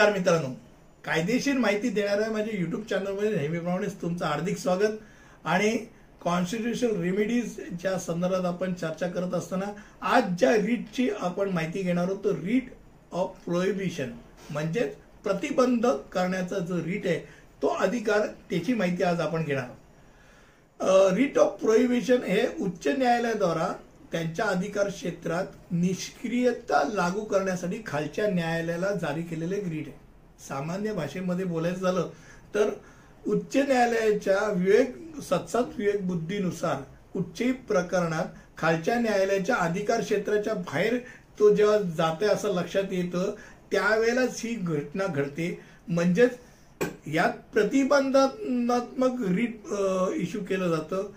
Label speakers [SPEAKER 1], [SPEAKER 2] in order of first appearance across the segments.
[SPEAKER 1] नमस्कार मित्रांनो. कायदेशीर माहिती देणाऱ्या माझ्या युट्यूब चॅनलमध्ये नेहमीप्रमाणेच तुमचं हार्दिक स्वागत. आणि कॉन्स्टिट्युशनल रेमेडीजच्या संदर्भात आपण चर्चा करत असताना आज ज्या रीटची आपण माहिती घेणार आहोत तो रीट ऑफ प्रोहिबिशन म्हणजेच प्रतिबंध करण्याचा जो रीट आहे तो अधिकार त्याची माहिती आज आपण घेणार आहोत. रीट ऑफ प्रोहिबिशन हे उच्च न्यायालयाद्वारा त्यांच्या अधिकार क्षेत्रात निष्क्रियता लागू करण्यासाठी खालच्या न्यायालयाला जारी केलेले ग्रीड आहे. सामान्य भाषेमध्ये बोलायचं झालं तर उच्च न्यायालयाच्या विवेक सत्सत विवेक बुद्धीनुसार कुठच्याही प्रकरणात खालच्या न्यायालयाच्या अधिकार क्षेत्राच्या बाहेर तो जेव्हा जाते असं लक्षात येतं त्यावेळेलाच ही घटना घडते. म्हणजेच यात प्रतिबंधात्मक रीट इश्यू केलं जातं.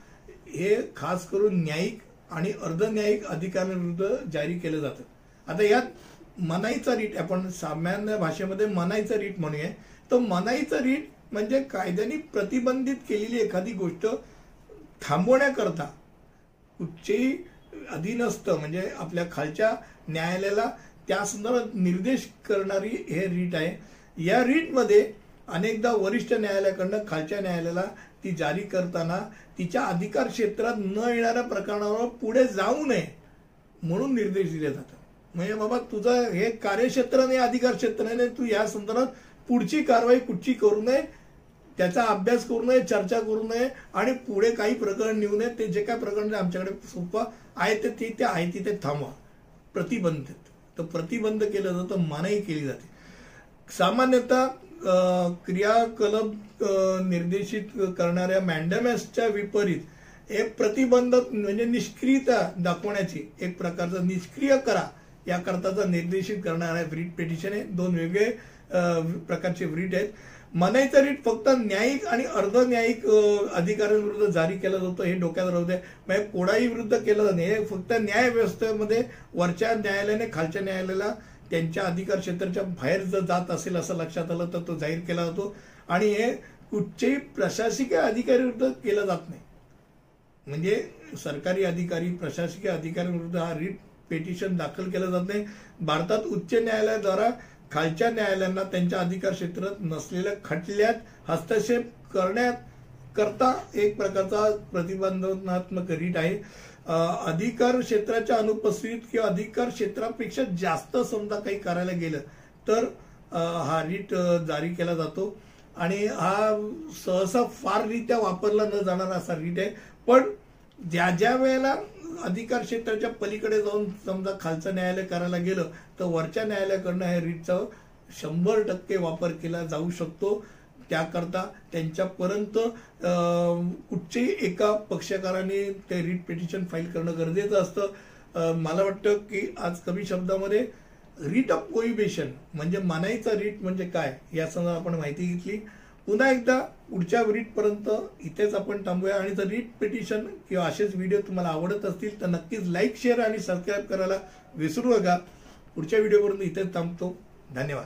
[SPEAKER 1] हे खास करून न्यायिक आणि अर्धन्यायिक अधिकाऱ्यांविरुद्ध जारी केलं जातं. आता यात मनाईचा रीट आपण सामान्य भाषेमध्ये मनाईचा रीट म्हणूया. तर मनाईचा रीट म्हणजे कायद्याने प्रतिबंधित केलेली एखादी गोष्ट थांबवण्याकरता कुठचेही अधीनस्थ म्हणजे आपल्या खालच्या न्यायालयाला त्या संदर्भात निर्देश करणारी हे रीट आहे. या रीटमध्ये अनेकदा वरिष्ठ न्यायालयाकडनं खालच्या न्यायालयाला ती जारी करताना तिच्या अधिकार क्षेत्रात न येणाऱ्या प्रकरणावर पुढे जाऊ नये म्हणून निर्देश दिले जातात. म्हणजे बाबा तुझं हे कार्यक्षेत्र नाही अधिकार क्षेत्र नाही तू या संदर्भात पुढची कारवाई कुठची करू नये त्याचा अभ्यास करू नये चर्चा करू नये आणि पुढे काही प्रकरण नेऊ नये ते जे काय प्रकरण आमच्याकडे सोपं आहे ते ते आहे तिथे थांबवा. प्रतिबंधित. तर प्रतिबंध केलं जातं मनाई केली जाते. सामान्यतः क्रियाकलप निर्देशित करणाऱ्या मॅन्डमॅसच्या विपरीत एक प्रतिबंधक म्हणजे निष्क्रियता दाखवण्याची एक प्रकारचा निष्क्रिय करा याकरताचा निर्देशित करणारा व्रीट पिटिशन आहे दोन वेगळे प्रकारचे व्रीट आहेत. मनाईचा रीट फक्त न्यायिक आणि अर्ध न्यायिक अधिकाऱ्यांविरुद्ध जारी केलं जातं हे डोक्यात राहू दे. म्हणजे कोणाही विरुद्ध केलं जात. हे फक्त न्याय व्यवस्थेमध्ये वरच्या न्यायालयाने खालच्या न्यायालयाला त्यांच्या अधिकार क्षेत्राच्या बाहेर जर जात असेल असं लक्षात आलं तर तो जाहीर केला जातो. आणि हे कुठचेही प्रशासकीय अधिकाऱ्याविरुद्ध केलं जात नाही. म्हणजे सरकारी अधिकारी प्रशासकीय अधिकाऱ्यांविरुद्ध हा रिट पेटिशन दाखल केलं जात नाही. भारतात उच्च न्यायालयाद्वारा खालच्या न्यायालयांना त्यांच्या अधिकार क्षेत्रात नसलेल्या खटल्यात हस्तक्षेप करण्यात करता एक प्रकारचा प्रतिबंधनात्मक रीट आहे. अधिकार क्षेत्राच्या अनुपस्थितीत किंवा अधिकार क्षेत्रापेक्षा जास्त समजा काही करायला गेलं तर हा रीट जारी केला जातो. आणि हा सहसा फाररित्या वापरला न जाणारा असा रीट आहे. पण ज्या ज्या वेळेला अधिकार क्षेत्राच्या पलीकडे जाऊन समजा खालचं न्यायालय करायला गेलं तर वरच्या न्यायालयाकडनं ह्या रीटचा शंभर टक्के वापर केला जाऊ शकतो. त्याकरता त्यांच्यापर्यंत कुठच्याही एका पक्षकाराने ते रीट पिटिशन फाईल करणं गरजेचं असतं. मला वाटतं की आज कमी शब्दामध्ये रीट ऑफ कोइबेशन म्हणजे मनाईचा रीट म्हणजे काय या संदर्भात आपण माहिती घेतली. पुन्हा एकदा पुढच्या रीटपर्यंत इथेच आपण थांबूया. आणि जर रीट पिटिशन किंवा असेच व्हिडिओ तुम्हाला आवडत असतील तर नक्कीच लाईक शेअर आणि सबस्क्राईब करायला विसरू नका. पुढच्या व्हिडिओपर्यंत इथेच थांबतो. धन्यवाद.